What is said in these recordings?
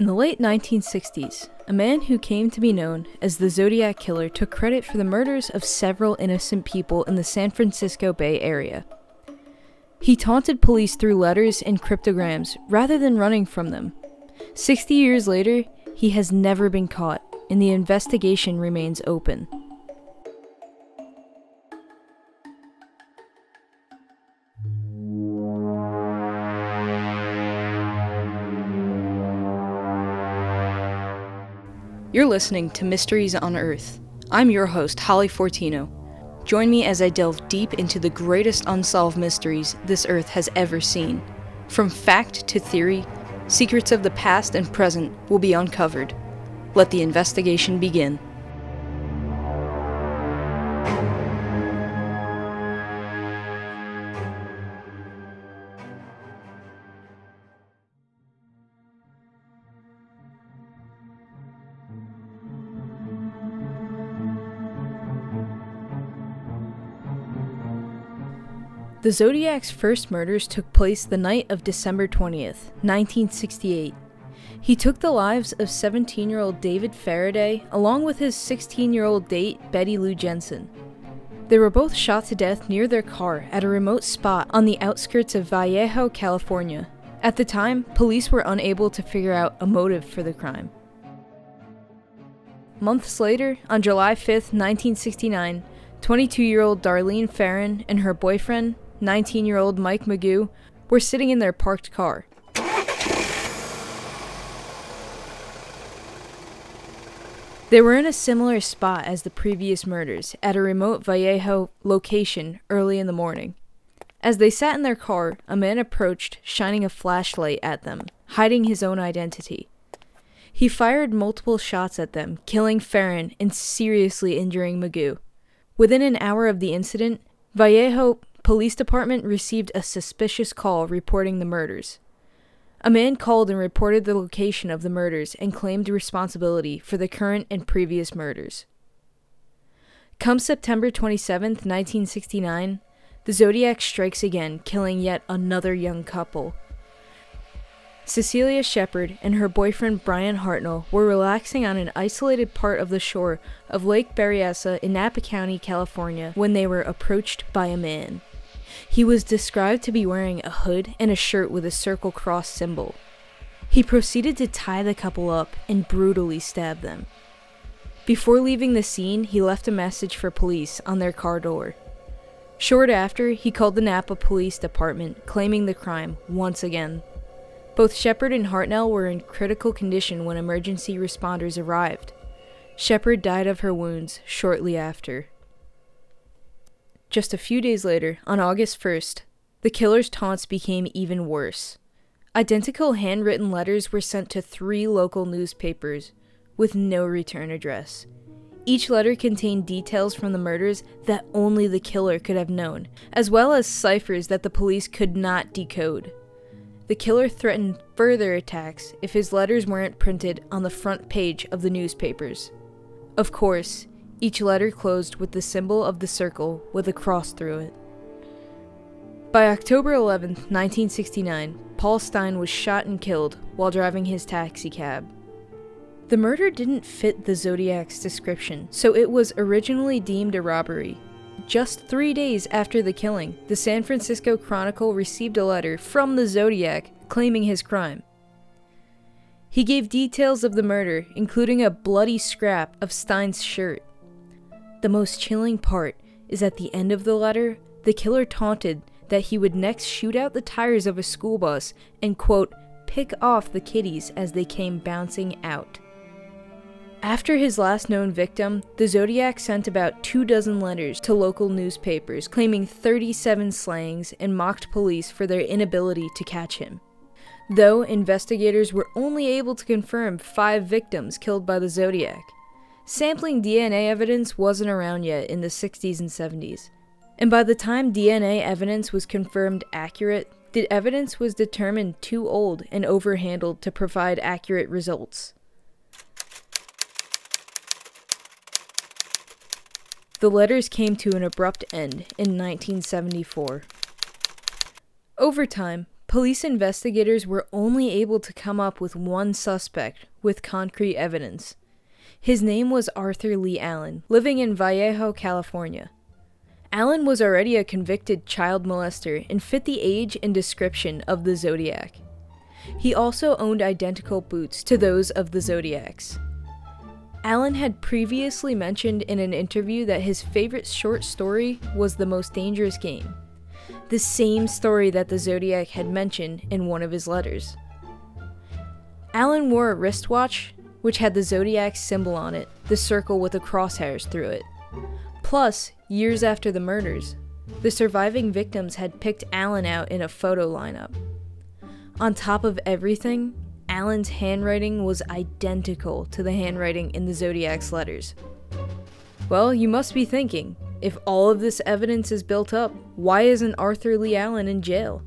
In the late 1960s, a man who came to be known as the Zodiac Killer took credit for the murders of several innocent people in the San Francisco Bay Area. He taunted police through letters and cryptograms rather than running from them. 60 years later, he has never been caught, and the investigation remains open. You're listening to Mysteries on Earth. I'm your host, Holly Fortino. Join me as I delve deep into the greatest unsolved mysteries this Earth has ever seen. From fact to theory, secrets of the past and present will be uncovered. Let the investigation begin. The Zodiac's first murders took place the night of December 20th, 1968. He took the lives of 17 year old David Faraday along with his 16 year old date, Betty Lou Jensen. They were both shot to death near their car at a remote spot on the outskirts of Vallejo, California. At the time, police were unable to figure out a motive for the crime. Months later, on July 5th, 1969, 22 year old Darlene Ferrin and her boyfriend, 19 year old Mike Mageau, were sitting in their parked car. They were in a similar spot as the previous murders, at a remote Vallejo location early in the morning. As they sat in their car, a man approached, shining a flashlight at them, hiding his own identity. He fired multiple shots at them, killing Ferrin and seriously injuring Mageau. Within an hour of the incident, Vallejo Police Department received a suspicious call reporting the murders. A man called and reported the location of the murders and claimed responsibility for the current and previous murders. Come September 27, 1969, the Zodiac strikes again, killing yet another young couple. Cecelia Shepard and her boyfriend Bryan Hartnell were relaxing on an isolated part of the shore of Lake Berryessa in Napa County, California, when they were approached by a man. He was described to be wearing a hood and a shirt with a circle cross symbol. He proceeded to tie the couple up and brutally stab them. Before leaving the scene, he left a message for police on their car door. Short after, he called the Napa Police Department, claiming the crime once again. Both Shepard and Hartnell were in critical condition when emergency responders arrived. Shepard died of her wounds shortly after. Just a few days later, on August 1st, the killer's taunts became even worse. Identical handwritten letters were sent to three local newspapers with no return address. Each letter contained details from the murders that only the killer could have known, as well as ciphers that the police could not decode. The killer threatened further attacks if his letters weren't printed on the front page of the newspapers. Of course, each letter closed with the symbol of the circle with a cross through it. By October 11, 1969, Paul Stine was shot and killed while driving his taxicab. The murder didn't fit the Zodiac's description, so it was originally deemed a robbery. Just three days after the killing, the San Francisco Chronicle received a letter from the Zodiac claiming his crime. He gave details of the murder, including a bloody scrap of Stine's shirt. The most chilling part is at the end of the letter, the killer taunted that he would next shoot out the tires of a school bus and, quote, pick off the kiddies as they came bouncing out. After his last known victim, the Zodiac sent about two dozen letters to local newspapers claiming 37 slayings and mocked police for their inability to catch him. Though investigators were only able to confirm five victims killed by the Zodiac, sampling DNA evidence wasn't around yet in the 60s and 70s. And by the time DNA evidence was confirmed accurate, the evidence was determined too old and overhandled to provide accurate results. The letters came to an abrupt end in 1974. Over time, Police investigators were only able to come up with one suspect with concrete evidence. His name was Arthur Lee Allen, living in Vallejo, California. Allen was already a convicted child molester and fit the age and description of the Zodiac. He also owned identical boots to those of the Zodiacs. Allen had previously mentioned in an interview that his favorite short story was The Most Dangerous Game, the same story that the Zodiac had mentioned in one of his letters. Allen wore a wristwatch which had the Zodiac symbol on it, the circle with the crosshairs through it. Plus, years after the murders, the surviving victims had picked Allen out in a photo lineup. On top of everything, Allen's handwriting was identical to the handwriting in the Zodiac's letters. Well, you must be thinking, if all of this evidence is built up, why isn't Arthur Lee Allen in jail?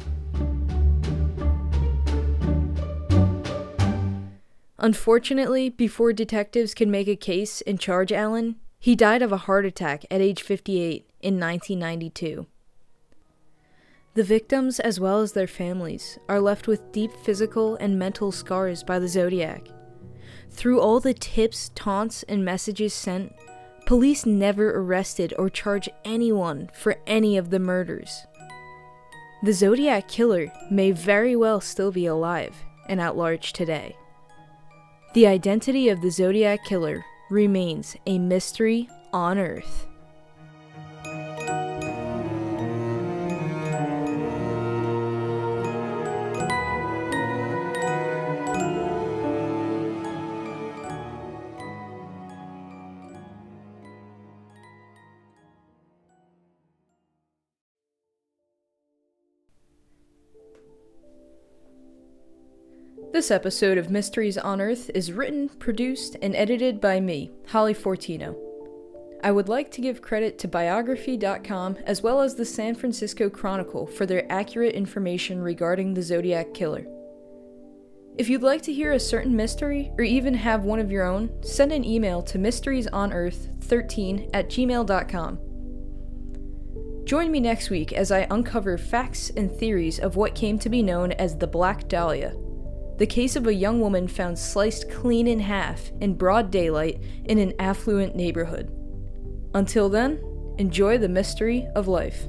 Unfortunately, before detectives could make a case and charge Allen, he died of a heart attack at age 58 in 1992. The victims, as well as their families, are left with deep physical and mental scars by the Zodiac. Through all the tips, taunts, and messages sent, police never arrested or charged anyone for any of the murders. The Zodiac Killer may very well still be alive and at large today. The identity of the Zodiac Killer remains a mystery on Earth. This episode of Mysteries on Earth is written, produced, and edited by me, Holly Fortino. I would like to give credit to Biography.com as well as the San Francisco Chronicle for their accurate information regarding the Zodiac Killer. If you'd like to hear a certain mystery or even have one of your own, send an email to mysteriesonearth13 at gmail.com. Join me next week as I uncover facts and theories of what came to be known as the Black Dahlia the case of a young woman found sliced clean in half in broad daylight in an affluent neighborhood. Until then, enjoy the mystery of life.